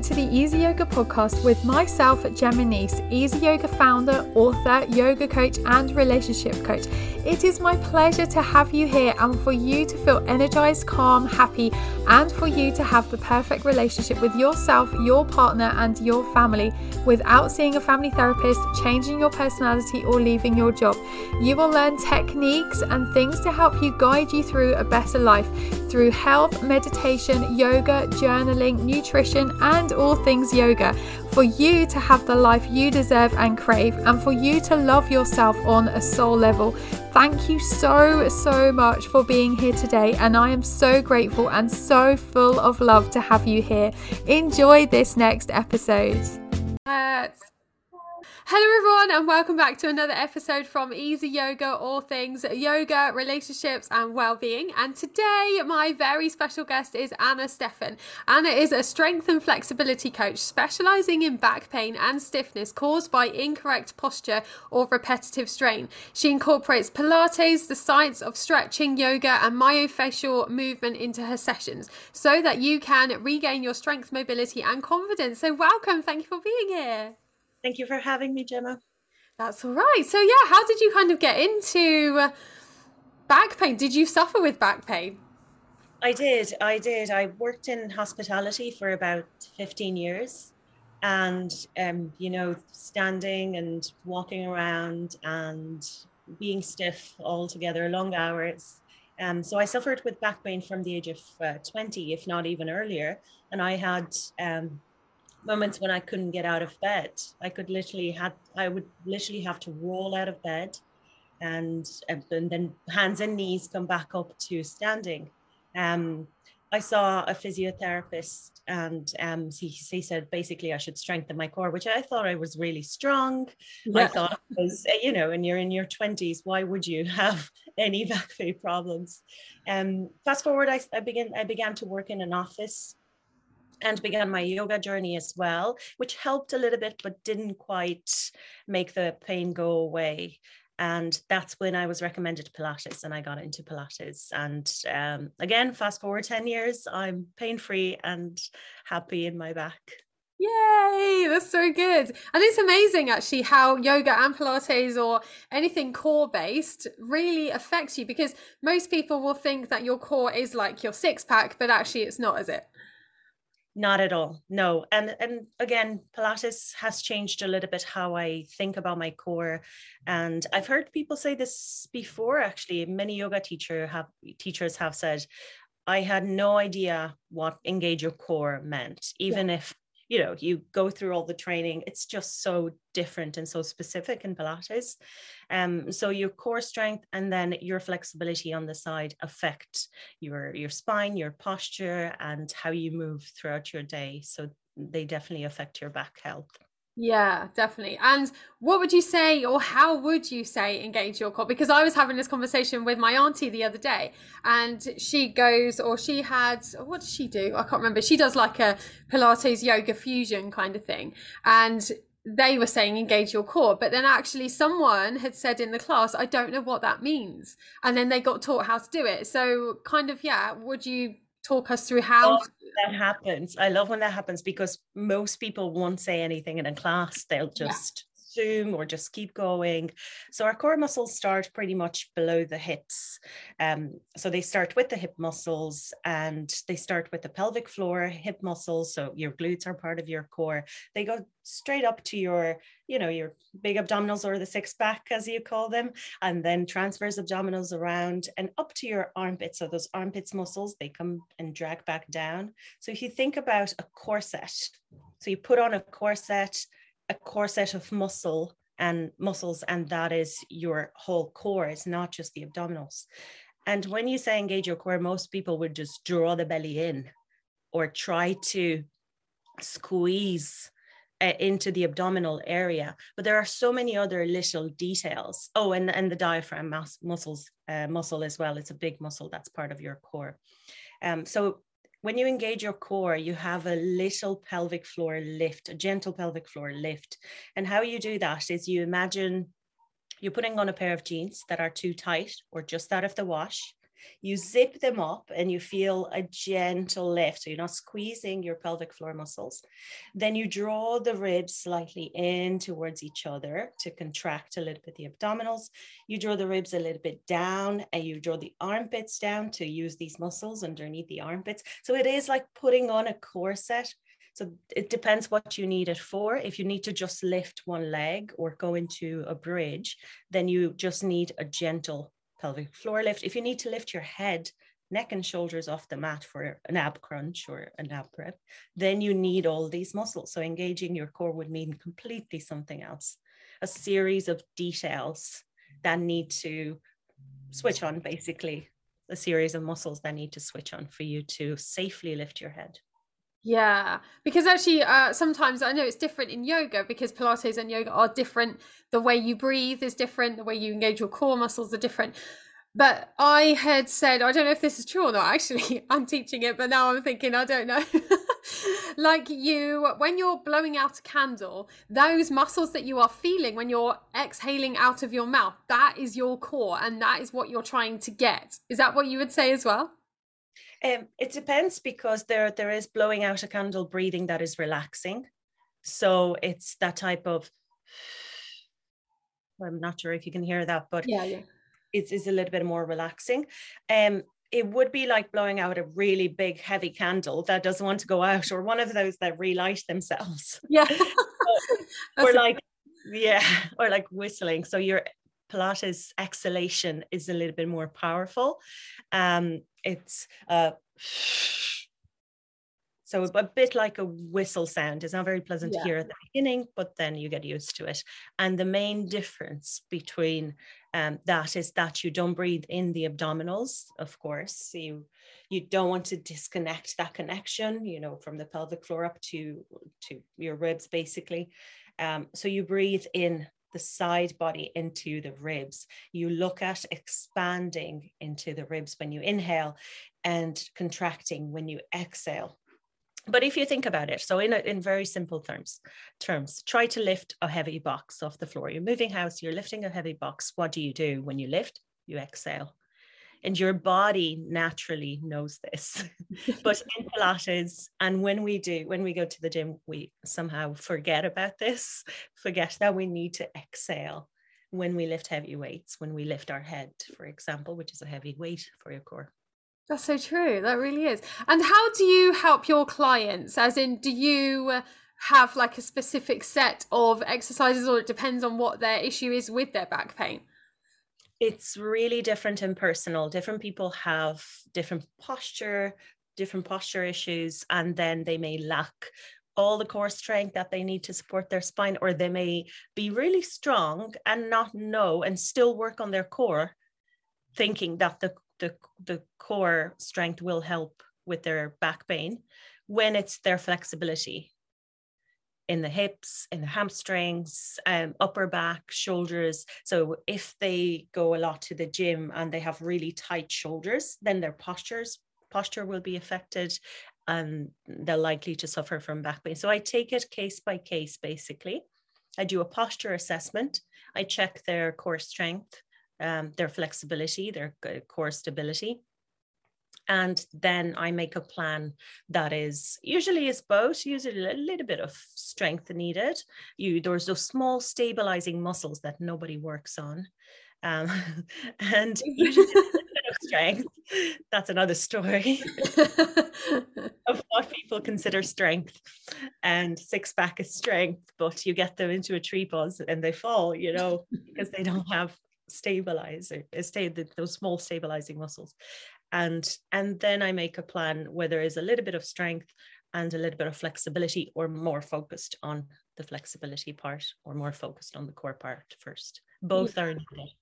to the Easy Yoga podcast with myself, Gemma Nice, Easy Yoga founder, author, yoga coach, and relationship coach. It is my pleasure to have you here and for you to feel energized, calm, happy, and for you to have the perfect relationship with yourself, your partner, and your family without seeing a family therapist, changing your personality, or leaving your job. You will learn techniques and things to help you guide you through a better life through health, meditation, yoga, journaling, nutrition, and all things yoga for you to have the life you deserve and crave, and for you to love yourself on a soul level. Thank you so, so much for being here today, and I am so grateful and so full of love to have you here. Enjoy this next episode. Let's Hello, everyone, and welcome back to another episode from Easy Yoga, all things yoga, relationships, and well being. And today, my very special guest is Anna Stefan. Anna is a strength and flexibility coach specializing in back pain and stiffness caused by incorrect posture or repetitive strain. She incorporates Pilates, the science of stretching, yoga, and myofascial movement into her sessions so that you can regain your strength, mobility, and confidence. So, welcome. Thank you for being here. Thank you for having me, Gemma. That's all right. So, yeah, how did you kind of get into back pain? Did you suffer with back pain? I did. I did. I worked in hospitality for about 15 years. And, um, you know, standing and walking around and being stiff all together, long hours. Um, so I suffered with back pain from the age of uh, 20, if not even earlier. And I had um, moments when I couldn't get out of bed. I could literally had I would literally have to roll out of bed, and and then hands and knees come back up to standing. Um, I saw a physiotherapist, and um, he, he said basically I should strengthen my core, which I thought I was really strong. Yeah. I thought was you know, and you're in your twenties, why would you have any back pain problems? Um, fast forward, I, I began I began to work in an office and began my yoga journey as well, which helped a little bit, but didn't quite make the pain go away. And that's when I was recommended Pilates and I got into Pilates. And um, again, fast forward 10 years, I'm pain free and happy in my back. Yay, that's so good. And it's amazing actually how yoga and Pilates or anything core based really affects you because most people will think that your core is like your six pack, but actually it's not, is it? Not at all. No. And and again, Pilates has changed a little bit how I think about my core. And I've heard people say this before actually. Many yoga teacher have teachers have said, I had no idea what engage your core meant, even yeah. if you know you go through all the training it's just so different and so specific in pilates. Um so your core strength and then your flexibility on the side affect your your spine your posture and how you move throughout your day. So they definitely affect your back health yeah, definitely. And what would you say, or how would you say, engage your core? Because I was having this conversation with my auntie the other day, and she goes, or she had, what does she do? I can't remember. She does like a Pilates yoga fusion kind of thing. And they were saying engage your core, but then actually someone had said in the class, I don't know what that means. And then they got taught how to do it. So, kind of, yeah, would you talk us through how oh, that happens. I love when that happens because most people won't say anything in a class they'll just zoom or just keep going. So our core muscles start pretty much below the hips. Um, so they start with the hip muscles and they start with the pelvic floor, hip muscles. So your glutes are part of your core. They go straight up to your, you know, your big abdominals or the six pack, as you call them, and then transverse abdominals around and up to your armpits. So those armpits muscles, they come and drag back down. So if you think about a corset, so you put on a corset, a corset of muscle and muscles, and that is your whole core. It's not just the abdominals. And when you say engage your core, most people would just draw the belly in or try to squeeze uh, into the abdominal area. But there are so many other little details. Oh, and, and the diaphragm mus- muscles, uh, muscle as well. It's a big muscle that's part of your core. Um, so when you engage your core, you have a little pelvic floor lift, a gentle pelvic floor lift. And how you do that is you imagine you're putting on a pair of jeans that are too tight or just out of the wash. You zip them up and you feel a gentle lift. So you're not squeezing your pelvic floor muscles. Then you draw the ribs slightly in towards each other to contract a little bit the abdominals. You draw the ribs a little bit down and you draw the armpits down to use these muscles underneath the armpits. So it is like putting on a corset. So it depends what you need it for. If you need to just lift one leg or go into a bridge, then you just need a gentle pelvic floor lift. If you need to lift your head, neck and shoulders off the mat for an ab crunch or an ab prep, then you need all these muscles. So engaging your core would mean completely something else. A series of details that need to switch on, basically, a series of muscles that need to switch on for you to safely lift your head. Yeah, because actually, uh, sometimes I know it's different in yoga because Pilates and yoga are different. The way you breathe is different. The way you engage your core muscles are different. But I had said, I don't know if this is true or not. Actually, I'm teaching it, but now I'm thinking, I don't know. like you, when you're blowing out a candle, those muscles that you are feeling when you're exhaling out of your mouth, that is your core and that is what you're trying to get. Is that what you would say as well? Um, it depends because there there is blowing out a candle breathing that is relaxing. So it's that type of I'm not sure if you can hear that, but yeah, yeah. It's, it's a little bit more relaxing. Um, it would be like blowing out a really big heavy candle that doesn't want to go out, or one of those that relight themselves. Yeah. or like, yeah, or like whistling. So your Pilates exhalation is a little bit more powerful. Um, it's uh, so a bit like a whistle sound. It's not very pleasant yeah. to hear at the beginning, but then you get used to it. And the main difference between um, that is that you don't breathe in the abdominals, of course. You you don't want to disconnect that connection, you know, from the pelvic floor up to to your ribs, basically. Um, so you breathe in the side body into the ribs. You look at expanding into the ribs when you inhale and contracting when you exhale. But if you think about it, so in, a, in very simple terms, terms, try to lift a heavy box off the floor. You're moving house, you're lifting a heavy box. What do you do when you lift? You exhale and your body naturally knows this. But in pilates and when we do when we go to the gym we somehow forget about this forget that we need to exhale when we lift heavy weights when we lift our head for example which is a heavy weight for your core. That's so true that really is. And how do you help your clients? As in do you have like a specific set of exercises or it depends on what their issue is with their back pain it's really different and personal. Different people have different posture, different posture issues, and then they may lack all the core strength that they need to support their spine, or they may be really strong and not know and still work on their core, thinking that the, the, the core strength will help with their back pain when it's their flexibility in the hips, in the hamstrings, um, upper back, shoulders. So if they go a lot to the gym and they have really tight shoulders, then their postures posture will be affected and they're likely to suffer from back pain. So I take it case by case basically. I do a posture assessment. I check their core strength, um, their flexibility, their core stability and then I make a plan that is usually is both, usually a little bit of strength needed. You there's those small stabilizing muscles that nobody works on. Um, and usually a bit of strength. That's another story of what people consider strength. And six pack is strength, but you get them into a tree pose and they fall, you know, because they don't have stabilizer, uh, stay those small stabilizing muscles and and then i make a plan where there is a little bit of strength and a little bit of flexibility or more focused on the flexibility part or more focused on the core part first both yeah. are needed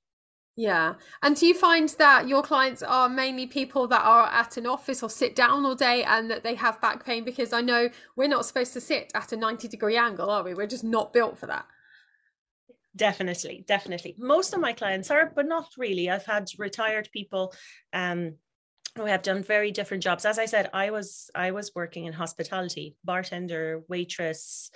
yeah. And do you find that your clients are mainly people that are at an office or sit down all day and that they have back pain? Because I know we're not supposed to sit at a 90 degree angle, are we? We're just not built for that. Definitely, definitely. Most of my clients are, but not really. I've had retired people um, we have done very different jobs as i said i was i was working in hospitality bartender waitress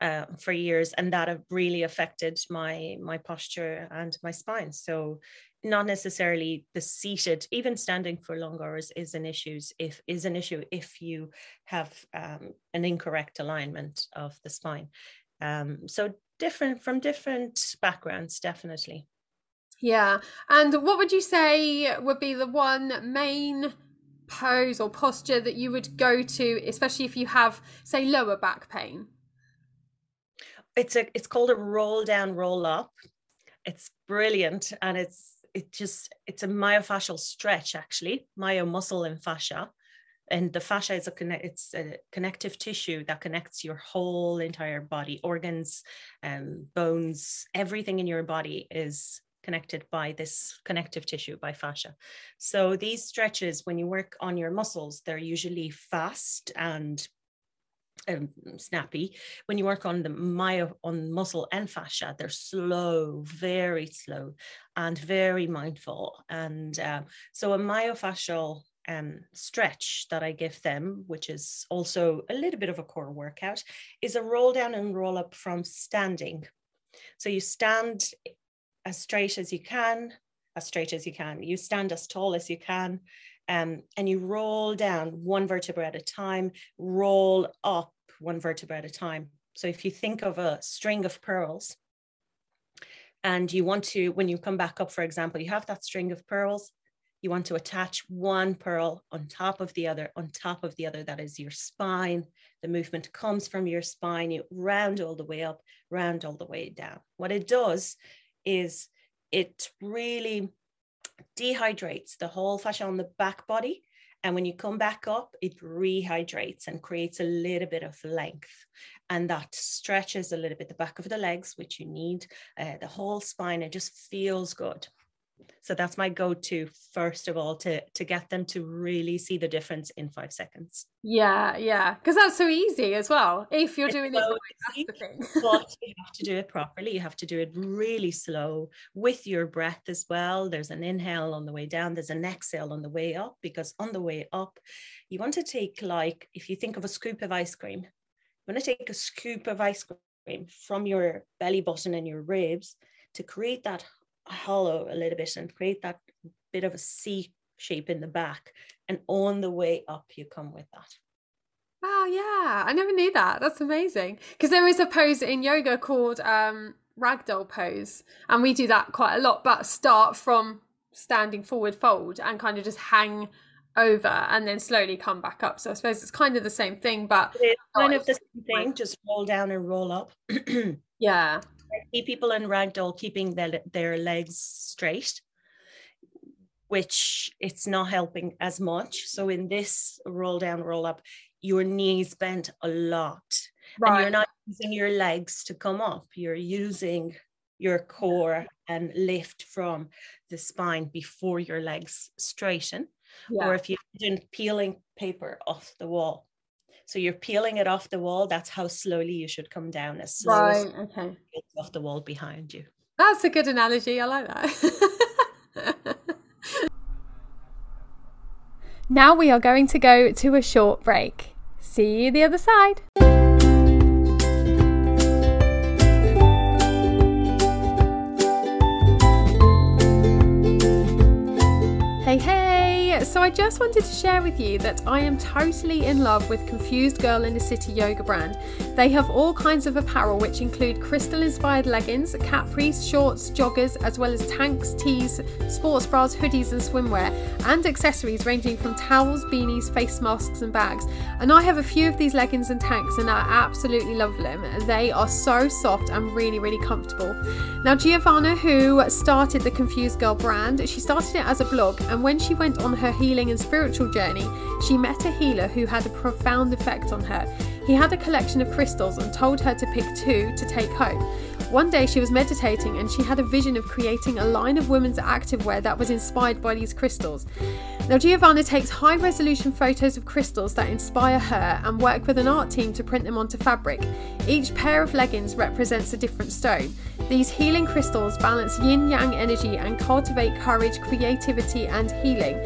uh, for years, and that have really affected my my posture and my spine. So not necessarily the seated, even standing for long hours is an issue if is an issue if you have um, an incorrect alignment of the spine. Um, so different from different backgrounds, definitely. Yeah. And what would you say would be the one main pose or posture that you would go to, especially if you have, say, lower back pain? It's a it's called a roll down, roll up. It's brilliant and it's it just it's a myofascial stretch actually, myomuscle and fascia. And the fascia is a connect it's a connective tissue that connects your whole entire body, organs, um, bones, everything in your body is connected by this connective tissue, by fascia. So these stretches, when you work on your muscles, they're usually fast and um, snappy. When you work on the myo on muscle and fascia, they're slow, very slow, and very mindful. And uh, so a myofascial um, stretch that I give them, which is also a little bit of a core workout, is a roll down and roll up from standing. So you stand as straight as you can, as straight as you can. You stand as tall as you can, um, and you roll down one vertebra at a time, roll up one vertebra at a time. So if you think of a string of pearls, and you want to, when you come back up, for example, you have that string of pearls, you want to attach one pearl on top of the other, on top of the other. That is your spine. The movement comes from your spine. You round all the way up, round all the way down. What it does is it really dehydrates the whole fascia on the back body. And when you come back up, it rehydrates and creates a little bit of length. And that stretches a little bit the back of the legs, which you need, uh, the whole spine. It just feels good so that's my go-to first of all to to get them to really see the difference in five seconds. Yeah yeah because that's so easy as well. If you're it's doing so it but you have to do it properly. You have to do it really slow with your breath as well. There's an inhale on the way down. There's an exhale on the way up because on the way up you want to take like if you think of a scoop of ice cream you want to take a scoop of ice cream from your belly button and your ribs to create that hollow a little bit and create that bit of a C shape in the back. And on the way up, you come with that. Wow, yeah, I never knew that. That's amazing. Because there is a pose in yoga called um, ragdoll pose, and we do that quite a lot. But start from standing forward fold and kind of just hang over and then slowly come back up. So I suppose it's kind of the same thing, but it's kind of the same thing, just roll down and roll up. yeah. I see people in ragdoll keeping their, their legs straight, which it's not helping as much. So in this roll down, roll up, your knees bent a lot. Right. And you're not using your legs to come up. You're using your core and lift from the spine before your legs straighten. Yeah. Or if you're peeling paper off the wall, so you're peeling it off the wall. That's how slowly you should come down, as slow right, as okay. off the wall behind you. That's a good analogy. I like that. now we are going to go to a short break. See you the other side. I just wanted to share with you that I am totally in love with Confused Girl in the City yoga brand. They have all kinds of apparel, which include crystal inspired leggings, capris, shorts, joggers, as well as tanks, tees, sports bras, hoodies, and swimwear, and accessories ranging from towels, beanies, face masks, and bags. And I have a few of these leggings and tanks, and I absolutely love them. They are so soft and really, really comfortable. Now, Giovanna, who started the Confused Girl brand, she started it as a blog, and when she went on her healing and spiritual journey, she met a healer who had a profound effect on her. He had a collection of crystals and told her to pick two to take home. One day she was meditating and she had a vision of creating a line of women's activewear that was inspired by these crystals. Now, Giovanna takes high resolution photos of crystals that inspire her and work with an art team to print them onto fabric. Each pair of leggings represents a different stone. These healing crystals balance yin yang energy and cultivate courage, creativity, and healing.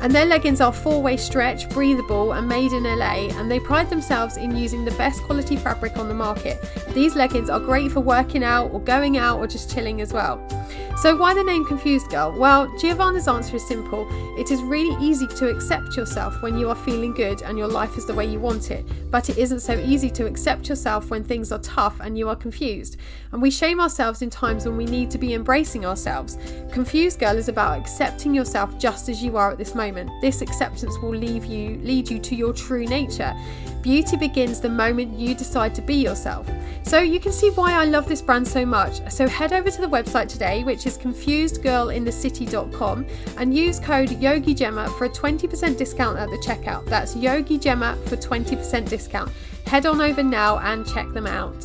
And their leggings are four way stretch, breathable, and made in LA, and they pride themselves in using the best quality fabric on the market. These leggings are great for working out or going out or just chilling as well. So, why the name Confused Girl? Well, Giovanna's answer is simple. It is really easy to accept yourself when you are feeling good and your life is the way you want it, but it isn't so easy to accept yourself when things are tough and you are confused. And we shame ourselves in times when we need to be embracing ourselves. Confused Girl is about accepting yourself just as you are at this moment. This acceptance will leave you lead you to your true nature. Beauty begins the moment you decide to be yourself. So you can see why I love this brand so much. So head over to the website today, which is confusedgirlinthecity.com, and use code YogiGemma for a 20% discount at the checkout. That's YogiGemma for 20% discount. Head on over now and check them out.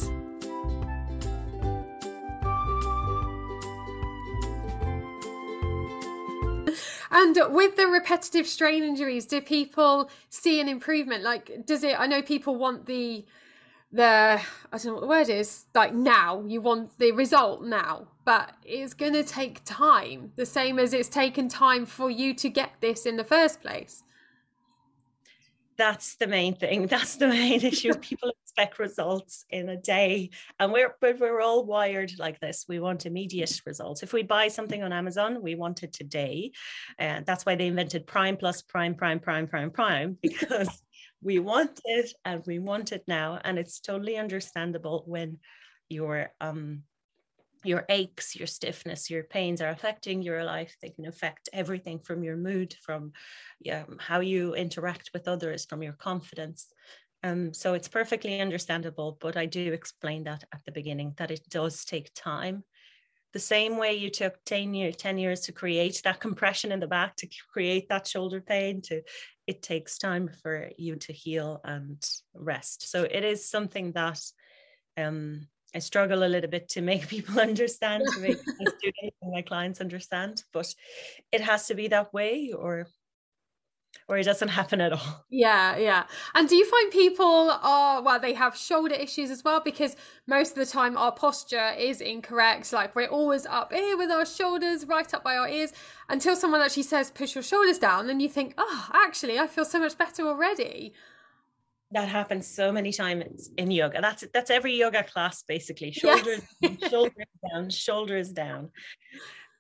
And with the repetitive strain injuries, do people see an improvement? Like, does it? I know people want the the I don't know what the word is. Like now, you want the result now, but it's going to take time. The same as it's taken time for you to get this in the first place that's the main thing. That's the main issue. People expect results in a day, and we're but we're all wired like this. We want immediate results. If we buy something on Amazon, we want it today, and that's why they invented Prime Plus, Prime, Prime, Prime, Prime, Prime, because we want it and we want it now, and it's totally understandable when you're um your aches, your stiffness, your pains are affecting your life. They can affect everything from your mood, from yeah, how you interact with others, from your confidence. Um, so it's perfectly understandable, but I do explain that at the beginning that it does take time. The same way you took 10, year, 10 years to create that compression in the back, to create that shoulder pain, to it takes time for you to heal and rest. So it is something that um, I struggle a little bit to make people understand, to make my students and my clients understand, but it has to be that way or or it doesn't happen at all. Yeah, yeah. And do you find people are well, they have shoulder issues as well? Because most of the time our posture is incorrect. Like we're always up here with our shoulders right up by our ears until someone actually says push your shoulders down and you think, oh, actually I feel so much better already that happens so many times in yoga. That's that's every yoga class basically. Shoulders, yes. shoulders down, shoulders down.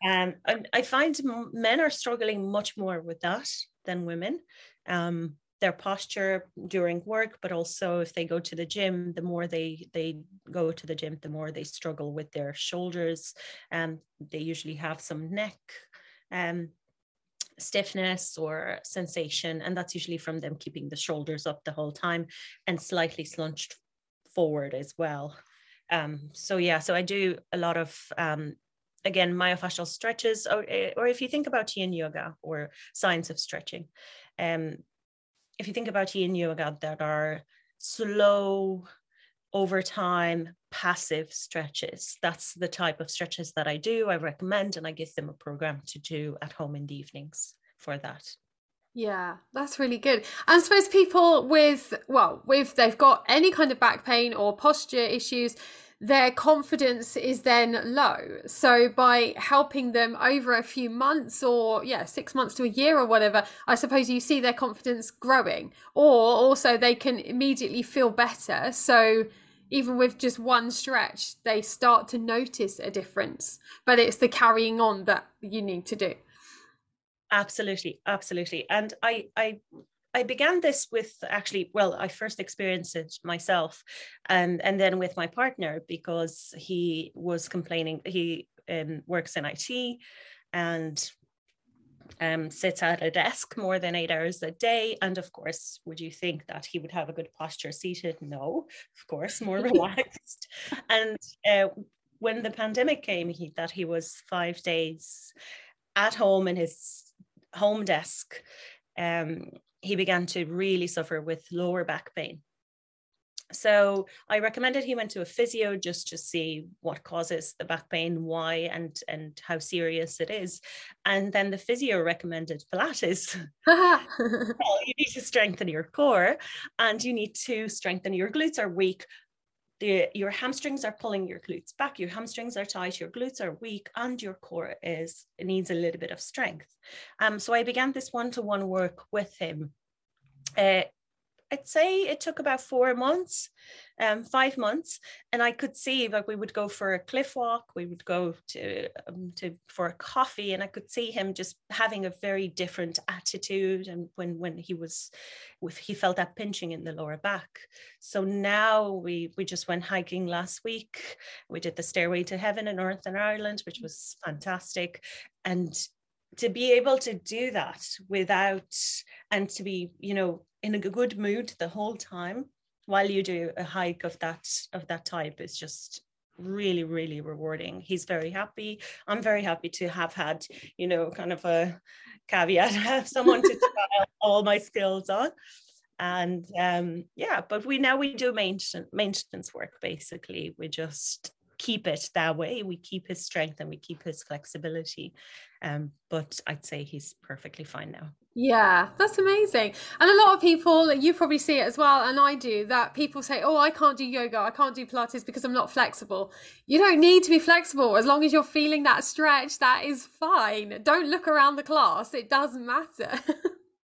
Um, and I find men are struggling much more with that than women. Um, their posture during work, but also if they go to the gym, the more they they go to the gym, the more they struggle with their shoulders. And um, they usually have some neck um, stiffness or sensation. And that's usually from them keeping the shoulders up the whole time and slightly slunched forward as well. Um, so yeah, so I do a lot of um, again myofascial stretches, or eh, or if you think about Yin yoga or science of stretching, um, if you think about Yin yoga, that are slow over time passive stretches. That's the type of stretches that I do. I recommend and I give them a program to do at home in the evenings for that. Yeah, that's really good. I suppose people with, well, with they've got any kind of back pain or posture issues, their confidence is then low. So by helping them over a few months or yeah, 6 months to a year or whatever, I suppose you see their confidence growing or also they can immediately feel better. So even with just one stretch, they start to notice a difference. But it's the carrying on that you need to do. Absolutely, absolutely. And I, I, I began this with actually, well, I first experienced it myself, and and then with my partner because he was complaining. He um, works in IT, and um, sits at a desk more than eight hours a day. And of course, would you think that he would have a good posture seated? No, of course, more relaxed. and uh, when the pandemic came, he that he was five days at home in his home desk. Um, he began to really suffer with lower back pain. So I recommended he went to a physio just to see what causes the back pain, why, and and how serious it is. And then the physio recommended Pilates. well, you need to strengthen your core, and you need to strengthen your glutes are weak. The, your hamstrings are pulling your glutes back, your hamstrings are tight, your glutes are weak, and your core is needs a little bit of strength. Um, so I began this one-to-one work with him. Uh, I'd say it took about four months, um, five months, and I could see like we would go for a cliff walk, we would go to um, to for a coffee, and I could see him just having a very different attitude. And when when he was, with he felt that pinching in the lower back. So now we we just went hiking last week. We did the Stairway to Heaven in Northern Ireland, which was fantastic, and to be able to do that without and to be you know in a good mood the whole time while you do a hike of that of that type is just really really rewarding he's very happy i'm very happy to have had you know kind of a caveat have someone to try all my skills on and um yeah but we now we do maintenance maintenance work basically we just keep it that way. We keep his strength and we keep his flexibility. Um, but I'd say he's perfectly fine now. Yeah, that's amazing. And a lot of people, you probably see it as well, and I do, that people say, Oh, I can't do yoga, I can't do Pilates because I'm not flexible. You don't need to be flexible. As long as you're feeling that stretch, that is fine. Don't look around the class, it doesn't matter.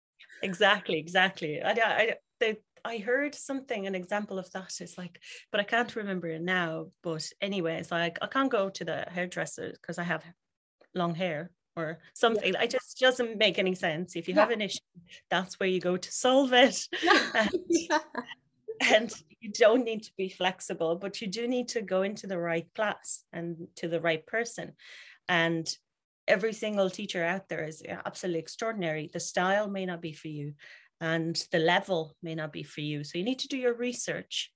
exactly, exactly. I, I, I heard something, an example of that is like, but I can't remember it now. But anyway, it's like I can't go to the hairdresser because I have long hair or something. Yeah. It just doesn't make any sense. If you yeah. have an issue, that's where you go to solve it. and, yeah. and you don't need to be flexible, but you do need to go into the right class and to the right person. And every single teacher out there is absolutely extraordinary. The style may not be for you, and the level may not be for you. So you need to do your research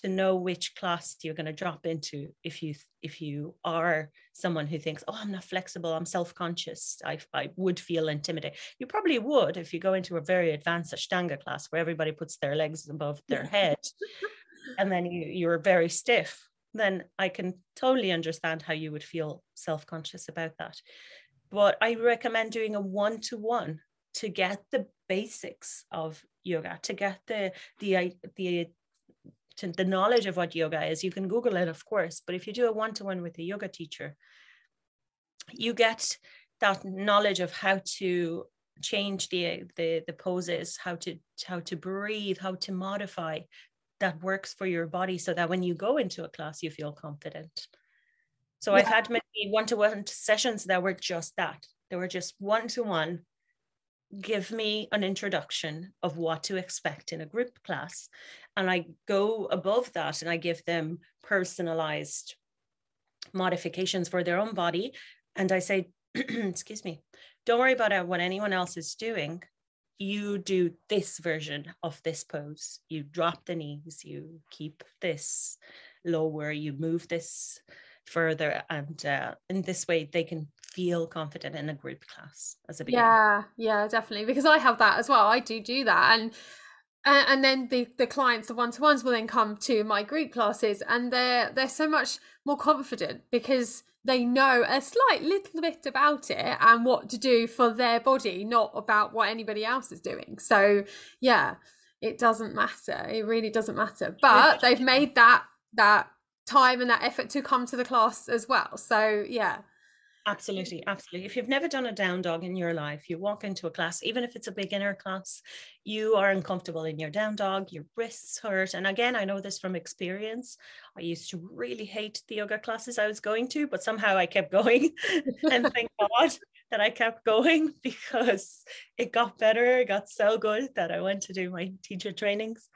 to know which class you're going to drop into if you if you are someone who thinks oh i'm not flexible i'm self-conscious i, I would feel intimidated. You probably would if you go into a very advanced ashtanga class where everybody puts their legs above their head and then you, you're very stiff. Then i can totally understand how you would feel self-conscious about that. But i recommend doing a one-to-one to get the basics of yoga, to get the the the to the knowledge of what yoga is. You can Google it, of course, but if you do a one-to-one with a yoga teacher, you get that knowledge of how to change the the the poses, how to how to breathe, how to modify that works for your body so that when you go into a class you feel confident. So yeah. I've had many one-to-one sessions that were just that. They were just one-to-one give me an introduction of what to expect in a group class. And I go above that and I give them personalized modifications for their own body. And I say, excuse me, don't worry about what anyone else is doing. You do this version of this pose. You drop the knees, you keep this lower, you move this further. And uh, in this way, they can feel confident in a group class as a beginner. Yeah, yeah, definitely. Because I have that as well. I do do that, and and then the the clients, the one to ones, will then come to my group classes, and they're they're so much more confident because they know a slight little bit about it and what to do for their body, not about what anybody else is doing. So yeah, it doesn't matter. It really doesn't matter. But they've made that that time and that effort to come to the class as well. So yeah. Absolutely, absolutely. If you've never done a down dog in your life, you walk into a class, even if it's a beginner class, you are uncomfortable in your down dog, your wrists hurt. And again, I know this from experience. I used to really hate the yoga classes I was going to, but somehow I kept going. and thank God that I kept going because it got better. It got so good that I went to do my teacher trainings.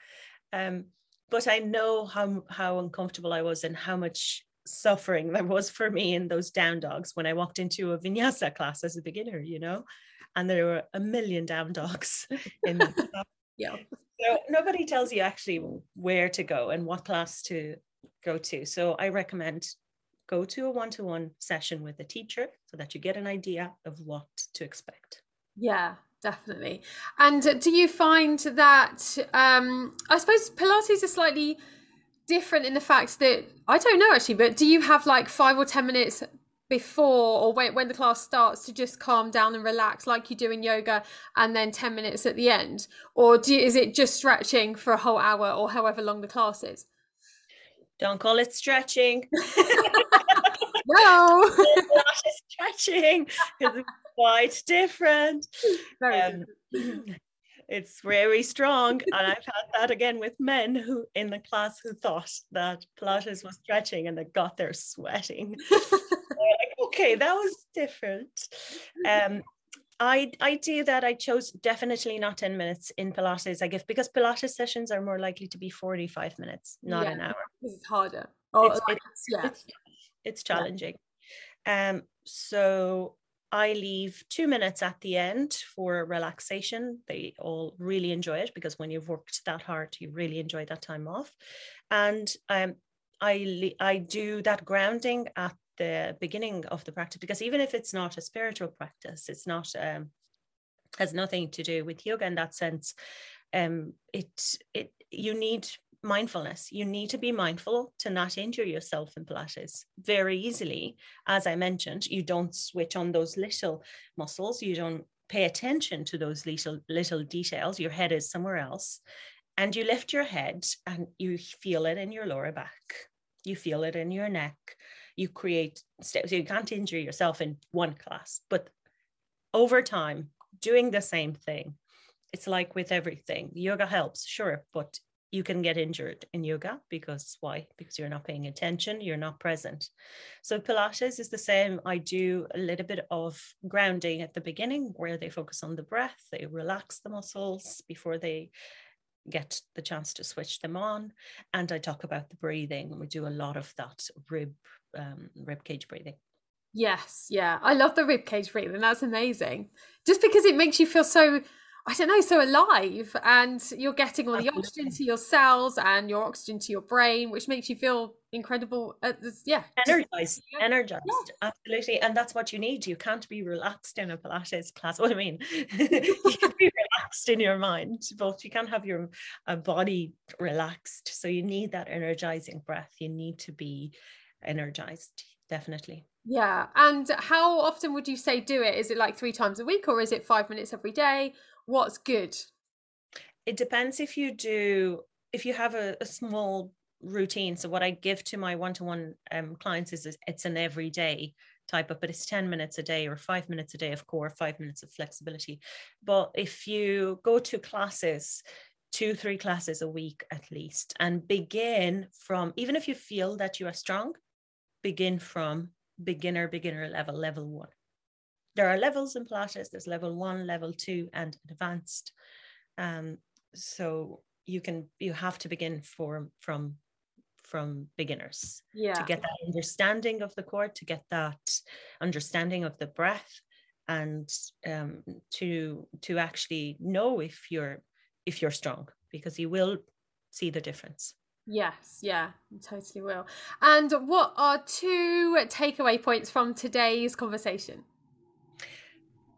Um, but I know how how uncomfortable I was and how much suffering there was for me in those down dogs when I walked into a vinyasa class as a beginner, you know, and there were a million down dogs in yeah. So nobody tells you actually where to go and what class to go to. So I recommend go to a one-to-one session with a teacher so that you get an idea of what to expect. Yeah, definitely. And do you find that um I suppose Pilates is slightly different in the fact that I don't know actually, but do you have like five or ten minutes before or when, when the class starts to just calm down and relax like you do in yoga and then 10 minutes at the end or do, is it just stretching for a whole hour or however long the class is Don't call it stretching. no. stretching because it's quite different. Very Um, it's very strong. And I've had that again with men who in the class who thought that Pilates was stretching and they got there sweating. Like, okay, that was different. Um, I I do that. I chose definitely not 10 minutes in Pilates. I give because Pilates sessions are more likely to be 45 minutes, not Yeah. an hour. Is harder. Oh, It's- like, yeah. It's it's challenging. Um, so I leave two minutes at the end for relaxation. They all really enjoy it because when you've worked that hard, you really enjoy that time off. And um, I I do that grounding at the beginning of the practice because even if it's not a spiritual practice, it's not um, has nothing to do with yoga in that sense. Um, it it you need mindfulness. You need to be mindful to not injure yourself in Pilates very easily. As I mentioned, you don't switch on those little muscles. You don't pay attention to those little little details. Your head is somewhere else, and you lift your head and you feel it in your lower back. You feel it in your neck. You create steps. You can't injure yourself in one class, but over time, doing the same thing. It's like with everything. Yoga helps, sure, but you can get injured in yoga because why? Because you're not paying attention, you're not present. So Pilates is the same. I do a little bit of grounding at the beginning where they focus on the breath, they relax the muscles before they get the chance to switch them on. And I talk about the breathing. We do a lot of that rib um, rib cage breathing. Yes, yeah. I love the rib cage breathing. That's amazing. Just because it makes you feel so, I don't know, so alive and you're getting all the oxygen to your cells and your oxygen to your brain, which makes you feel incredible. At this, yeah. energized yeah. energized absolutely and that's what you need you can't be relaxed in a pilates class what i mean you can be relaxed in your mind but you can't have your uh, body relaxed so you need that energizing breath you need to be energized definitely Yeah. And how often would you say do it? Is it like three times a week or is it five minutes every day? What's good? it depends if you do if you have a, a small routine so what i give to my one-to-one um, clients is is it's an everyday type of but it's 10 minutes a day or five minutes a day of core five minutes of flexibility but if you go to classes two three classes a week at least and begin from even if you feel that you are strong begin from beginner beginner level level one. There are levels in pilates. There's level one level two and advanced. Um, so you can you have to begin from from from beginners Yeah. to get that understanding of the core to get that understanding of the breath and um, to to actually know if you're if you're strong because you will see the difference Yes, yeah, you totally will. And what are two takeaway points from today's conversation?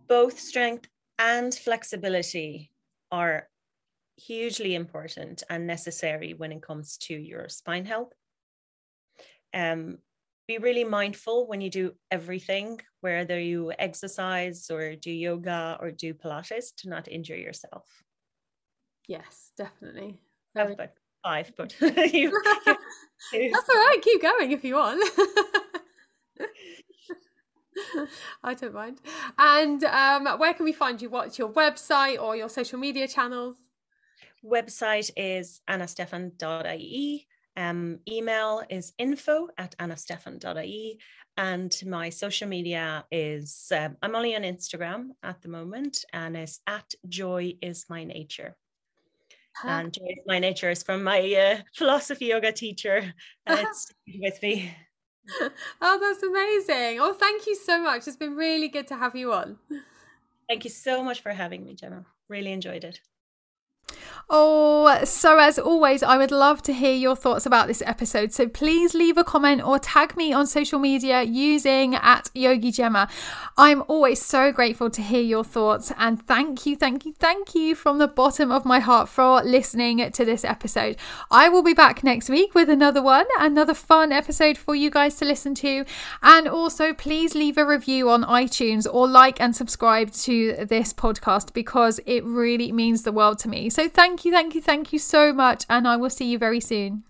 both strength and flexibility are hugely important and necessary when it comes to your spine health. Um, be really mindful when you do everything, whether you exercise or do yoga or do Pilates, to not injure yourself. Yes, definitely. I have Very- about five, but you, That's all right. Keep going if you want. I don't mind. And um, where can we find you? What's your website or your social media channels? website is annastefan.ie. Um, email is info at annastefan.ie. And my social media is, um, I'm only on Instagram at the moment, and it's at joy is my nature. And my nature is from my uh, philosophy yoga teacher. And it's with me. Oh, that's amazing. Oh, thank you so much. It's been really good to have you on. Thank you so much for having me, Gemma. Really enjoyed it. Oh, so as always, I would love to hear your thoughts about this episode. So please leave a comment or tag me on social media using at Yogi Gemma. I'm always so grateful to hear your thoughts and thank you, thank you, thank you from the bottom of my heart for listening to this episode. I will be back next week with another one, another fun episode for you guys to listen to. And also, please leave a review on iTunes or like and subscribe to this podcast because it really means the world to me. So thank you, thank you, thank you so much. And I will see you very soon.